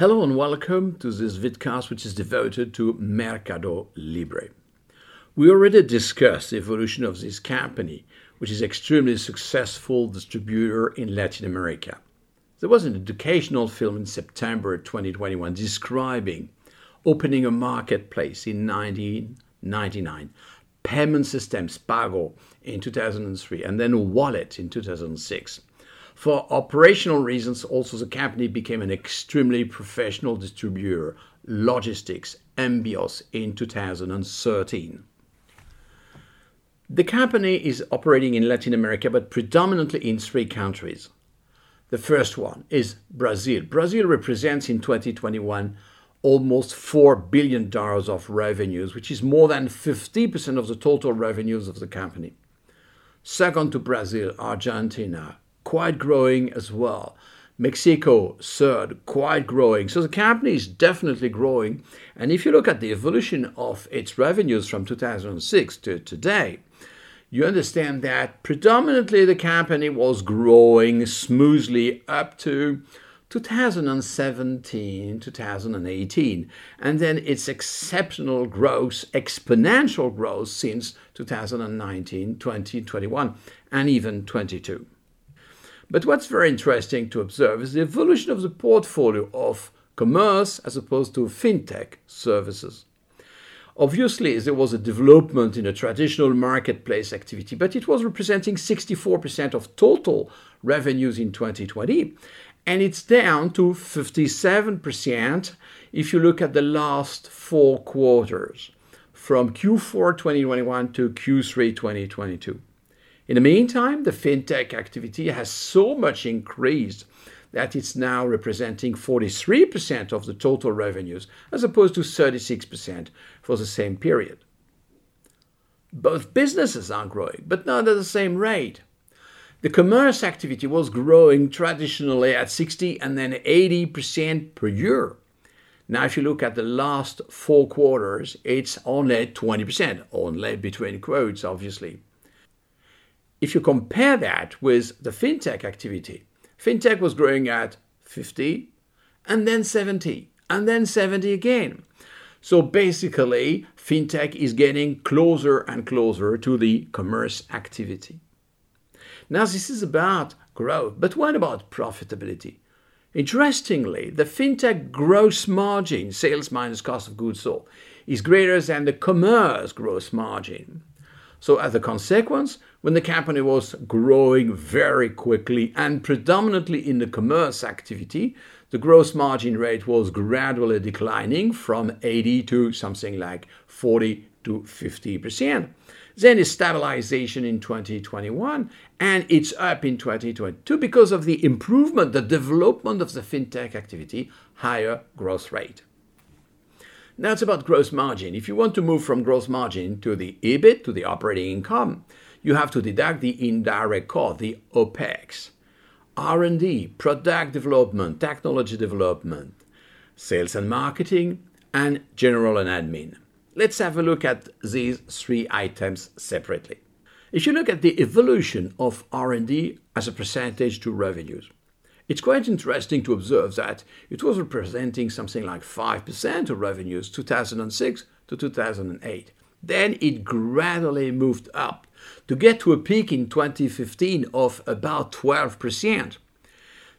Hello and welcome to this vidcast which is devoted to Mercado Libre. We already discussed the evolution of this company, which is extremely successful distributor in Latin America. There was an educational film in September 2021 describing opening a marketplace in 1999, payment systems Pago in 2003, and then wallet in 2006. For operational reasons, also the company became an extremely professional distributor, logistics, Envios, in 2013. The company is operating in Latin America, but predominantly in three countries. The first one is Brazil. Brazil represents in 2021 almost $4 billion of revenues, which is more than 50% of the total revenues of the company. Second to Brazil, Argentina, quite growing as well. Mexico, third, quite growing. So the company is definitely growing. And if you look at the evolution of its revenues from 2006 to today, you understand that predominantly the company was growing smoothly up to 2017, 2018, and then its exceptional growth, exponential growth since 2019, 2021, and even 22. But what's very interesting to observe is the evolution of the portfolio of commerce as opposed to fintech services. Obviously, there was a development in a traditional marketplace activity, but it was representing 64% of total revenues in 2020, and it's down to 57% if you look at the last four quarters, from Q4 2021 to Q3 2022. In the meantime, the fintech activity has so much increased that it's now representing 43% of the total revenues as opposed to 36% for the same period. Both businesses are growing, but not at the same rate. The commerce activity was growing traditionally at 60 and then 80% per year. Now, if you look at the last four quarters, it's only 20%, only between quotes, obviously. If you compare that with the fintech activity, fintech was growing at 50 and then 70 and then 70 again. So basically, fintech is getting closer and closer to the commerce activity. Now, this is about growth, but what about profitability? Interestingly, the fintech gross margin, sales minus cost of goods sold, is greater than the commerce gross margin. So, as a consequence, when the company was growing very quickly and predominantly in the commerce activity, the gross margin rate was gradually declining from 80 to something like 40 to 50%. Then a stabilization in 2021, and it's up in 2022 because of the improvement, the development of the fintech activity, higher growth rate. Now it's about gross margin. If you want to move from gross margin to the EBIT, to the operating income, you have to deduct the indirect cost, the OPEX. R&D, product development, technology development, sales and marketing, and general and admin. Let's have a look at these three items separately. If you look at the evolution of R&D as a percentage to revenues, it's quite interesting to observe that it was representing something like 5% of revenues 2006 to 2008. Then it gradually moved up to get to a peak in 2015 of about 12%.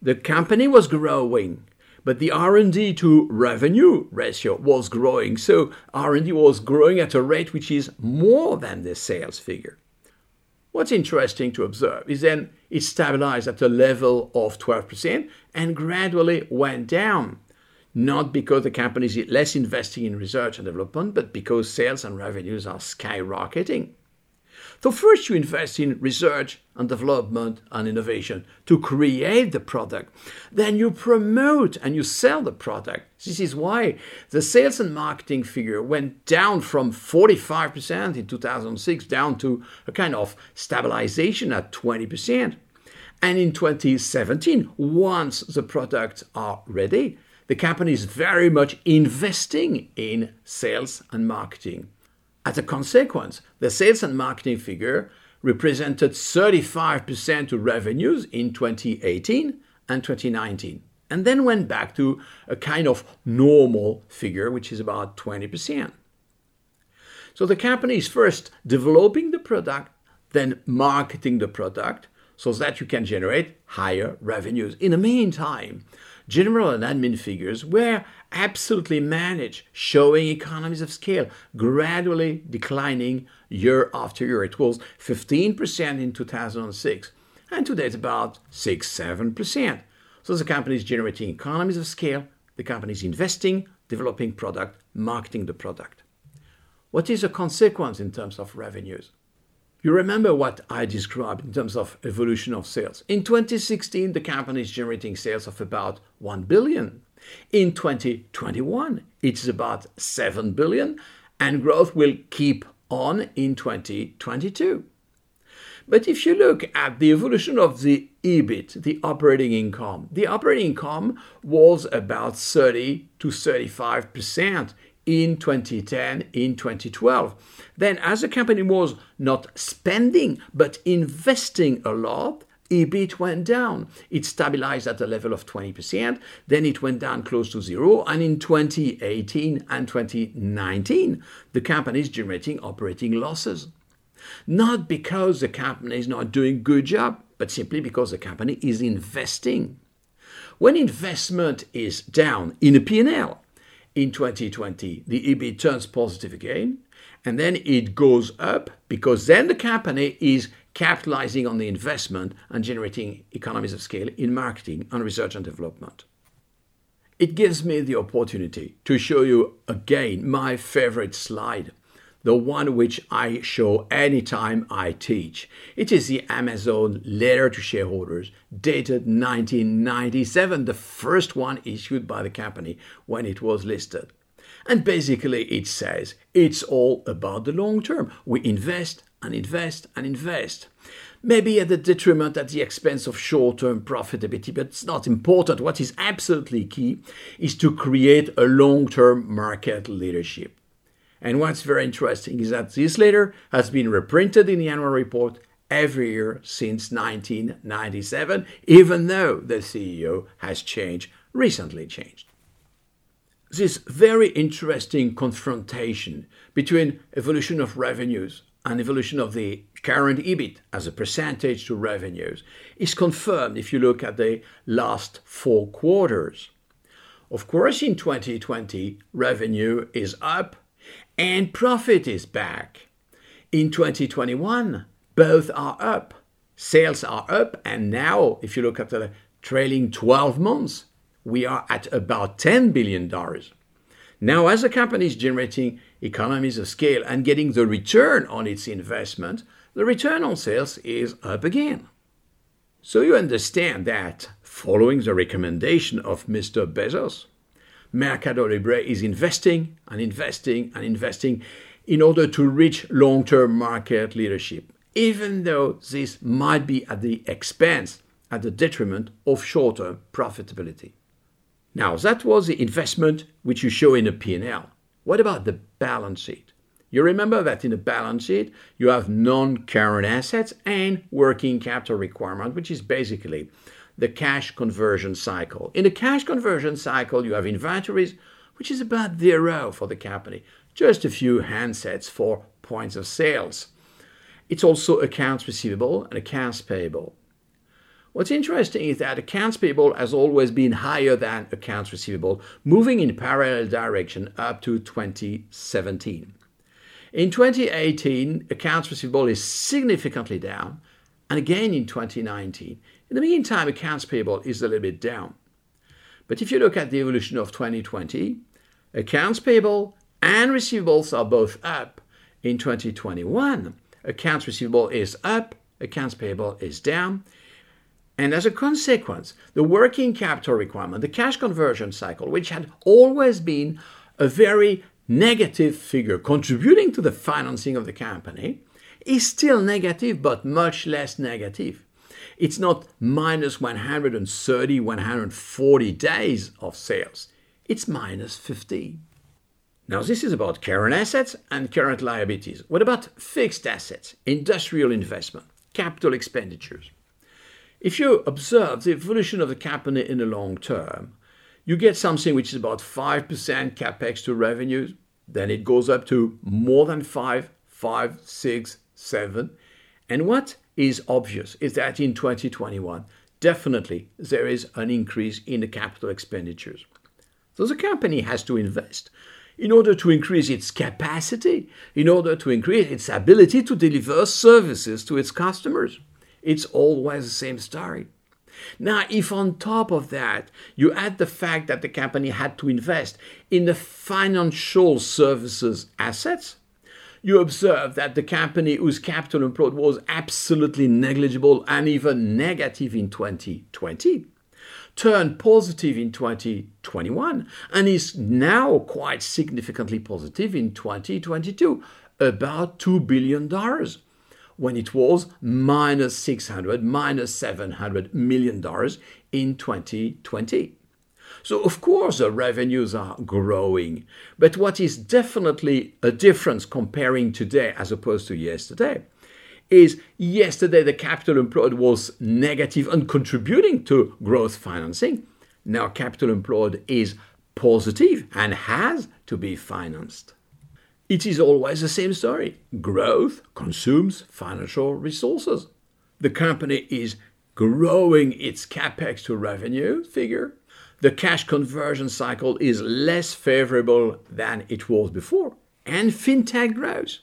The company was growing, but the R&D to revenue ratio was growing. So R&D was growing at a rate which is more than the sales figure. What's interesting to observe is then it stabilized at a level of 12% and gradually went down. Not because the company is less investing in research and development, but because sales and revenues are skyrocketing. So, first, you invest in research and development and innovation to create the product. Then you promote and you sell the product. This is why the sales and marketing figure went down from 45% in 2006 down to a kind of stabilization at 20%. And in 2017, once the products are ready, the company is very much investing in sales and marketing. As a consequence, the sales and marketing figure represented 35% of revenues in 2018 and 2019. and then went back to a kind of normal figure, which is about 20%. So the company is first developing the product, then marketing the product so that you can generate higher revenues. In the meantime, general and admin figures were absolutely managed, showing economies of scale gradually declining year after year. It was 15% in 2006, and today it's about 6 7%. So the company is generating economies of scale, the company is investing, developing product, marketing the product. What is the consequence in terms of revenues? You remember what I described in terms of evolution of sales. In 2016, the company is generating sales of about 1 billion. In 2021, it's about 7 billion, and growth will keep on in 2022. But if you look at the evolution of the EBIT, the operating income, the operating income was about 30 to 35% in 2010, in 2012. Then, as the company was not spending but investing a lot, EBIT went down. It stabilized at a level of 20%, then it went down close to zero, and in 2018 and 2019, the company is generating operating losses. Not because the company is not doing a good job, but simply because the company is investing. When investment is down in a P&L, in 2020, the EBIT turns positive again, and then it goes up because then the company is capitalizing on the investment and generating economies of scale in marketing and research and development. It gives me the opportunity to show you again my favorite slide the one which I show anytime I teach. It is the Amazon letter to shareholders dated 1997, the first one issued by the company when it was listed. And basically, it says it's all about the long term. We invest and invest and invest. Maybe at the detriment, at the expense of short term profitability, but it's not important. What is absolutely key is to create a long term market leadership. And what's very interesting is that this letter has been reprinted in the annual report every year since 1997, even though the CEO has changed, recently changed. This very interesting confrontation between evolution of revenues and evolution of the current EBIT as a percentage to revenues is confirmed if you look at the last four quarters. Of course, in 2020, revenue is up and profit is back. In 2021, both are up. Sales are up, and now, if you look at the trailing 12 months, we are at about $10 billion. Now, as the company is generating economies of scale and getting the return on its investment, the return on sales is up again. So you understand that, following the recommendation of Mr. Bezos, Mercado Libre is investing and investing and investing in order to reach long term market leadership, even though this might be at the expense, at the detriment of short term profitability. Now, that was the investment which you show in a P&L. What about the balance sheet? You remember that in the balance sheet, you have non current assets and working capital requirement, which is basically the cash conversion cycle. In the cash conversion cycle, you have inventories, which is about zero for the company, just a few handsets for points of sales. It's also accounts receivable and accounts payable. What's interesting is that accounts payable has always been higher than accounts receivable, moving in parallel direction up to 2017. In 2018, accounts receivable is significantly down, and again in 2019. In the meantime, accounts payable is a little bit down. But if you look at the evolution of 2020, accounts payable and receivables are both up. In 2021, accounts receivable is up, accounts payable is down. And as a consequence, the working capital requirement, the cash conversion cycle, which had always been a very negative figure contributing to the financing of the company, is still negative, but much less negative. It's not minus 130, 140 days of sales. It's minus 50. Now, this is about current assets and current liabilities. What about fixed assets, industrial investment, capital expenditures? If you observe the evolution of the company in the long term, you get something which is about 5% capex to revenues, then it goes up to more than 5, 5, 6, 7. And what is obvious is that in 2021, definitely there is an increase in the capital expenditures. So the company has to invest in order to increase its capacity, in order to increase its ability to deliver services to its customers. It's always the same story. Now, if on top of that you add the fact that the company had to invest in the financial services assets, you observe that the company whose capital employed was absolutely negligible and even negative in 2020 turned positive in 2021 and is now quite significantly positive in 2022, about $2 billion, when it was minus 600, minus 700 million dollars in 2020. So, of course, the revenues are growing. But what is definitely a difference comparing today as opposed to yesterday is yesterday the capital employed was negative and contributing to growth financing. Now capital employed is positive and has to be financed. It is always the same story. Growth consumes financial resources. The company is growing its capex to revenue figure. The cash conversion cycle is less favorable than it was before. And fintech grows.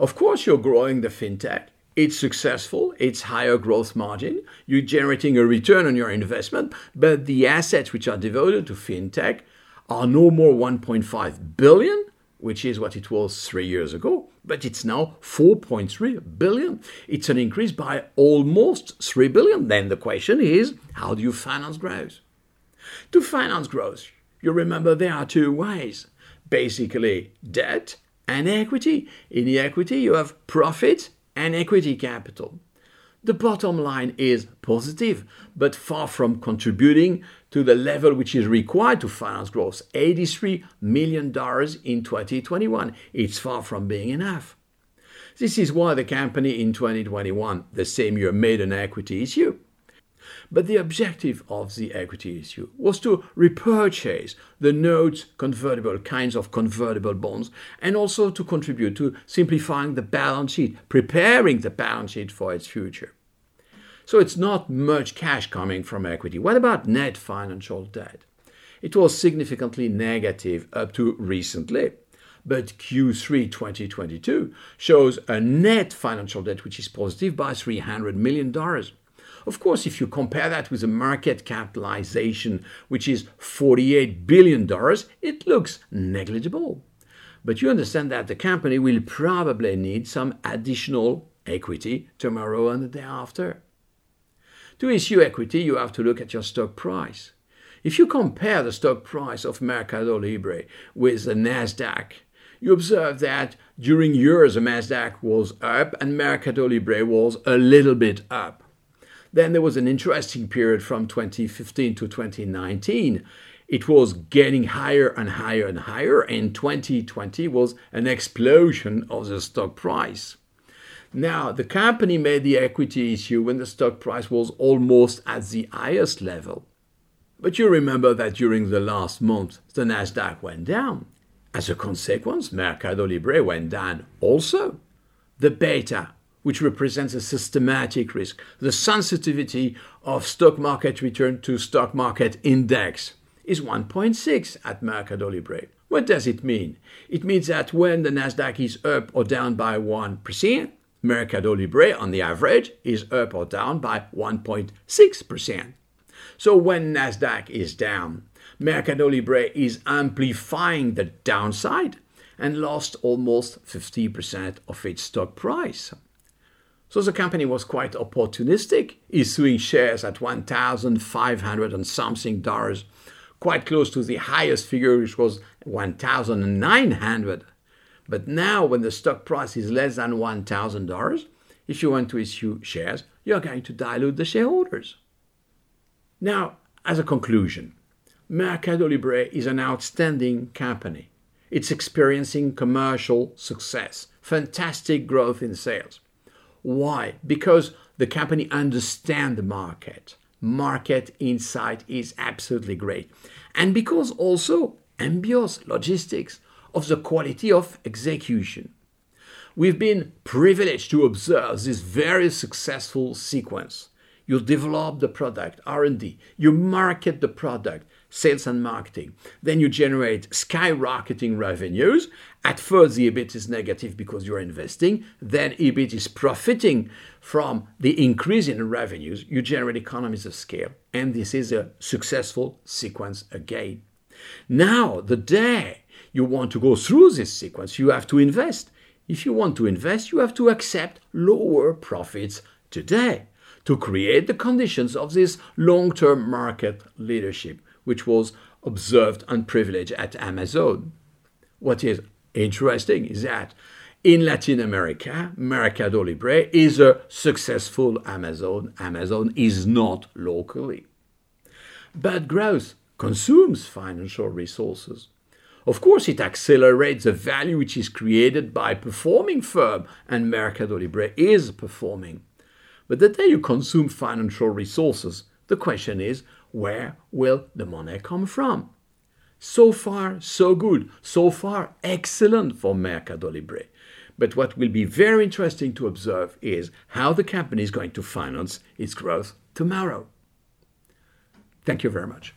Of course, you're growing the fintech. It's successful, it's higher growth margin, you're generating a return on your investment, but the assets which are devoted to fintech are no more 1.5 billion, which is what it was three years ago, but it's now 4.3 billion. It's an increase by almost 3 billion. Then the question is how do you finance growth? To finance growth, you remember there are two ways basically, debt and equity. In the equity, you have profit and equity capital. The bottom line is positive, but far from contributing to the level which is required to finance growth $83 million in 2021. It's far from being enough. This is why the company in 2021, the same year, made an equity issue. But the objective of the equity issue was to repurchase the notes convertible kinds of convertible bonds and also to contribute to simplifying the balance sheet, preparing the balance sheet for its future. So it's not much cash coming from equity. What about net financial debt? It was significantly negative up to recently. But Q3 2022 shows a net financial debt which is positive by $300 million. Of course, if you compare that with the market capitalization, which is $48 billion, it looks negligible. But you understand that the company will probably need some additional equity tomorrow and the day after. To issue equity, you have to look at your stock price. If you compare the stock price of Mercado Libre with the Nasdaq, you observe that during years the Nasdaq was up and Mercado Libre was a little bit up. Then there was an interesting period from 2015 to 2019. It was getting higher and higher and higher, and 2020 was an explosion of the stock price. Now, the company made the equity issue when the stock price was almost at the highest level. But you remember that during the last month, the Nasdaq went down. As a consequence, Mercado Libre went down also. The beta which represents a systematic risk, the sensitivity of stock market return to stock market index is 1.6 at Mercado Libre. What does it mean? It means that when the Nasdaq is up or down by 1%, Mercado Libre on the average is up or down by 1.6%. So when Nasdaq is down, Mercado Libre is amplifying the downside and lost almost 50% of its stock price. So the company was quite opportunistic, issuing shares at 1,500 and something dollars, quite close to the highest figure, which was 1,900. But now, when the stock price is less than $1,000, if you want to issue shares, you're going to dilute the shareholders. Now, as a conclusion, Mercado Libre is an outstanding company. It's experiencing commercial success, fantastic growth in sales. Why? Because the company understand the market. Market insight is absolutely great. And because also Envios logistics of the quality of execution. We've been privileged to observe this very successful sequence. You develop the product, R&D, you market the product, sales and marketing. Then you generate skyrocketing revenues. At first, the EBIT is negative because you're investing. Then EBIT is profiting from the increase in revenues. You generate economies of scale. And this is a successful sequence again. Now, the day you want to go through this sequence, you have to invest. If you want to invest, you have to accept lower profits today to create the conditions of this long term market leadership, which was observed and privileged at Amazon. What is interesting is that in Latin America, Mercado Libre is a successful Amazon. Amazon is not locally. But growth consumes financial resources. Of course, it accelerates the value which is created by performing firm, and Mercado Libre is performing. But the day you consume financial resources, the question is where will the money come from? So far, so good. So far, excellent for Mercado Libre. But what will be very interesting to observe is how the company is going to finance its growth tomorrow. Thank you very much.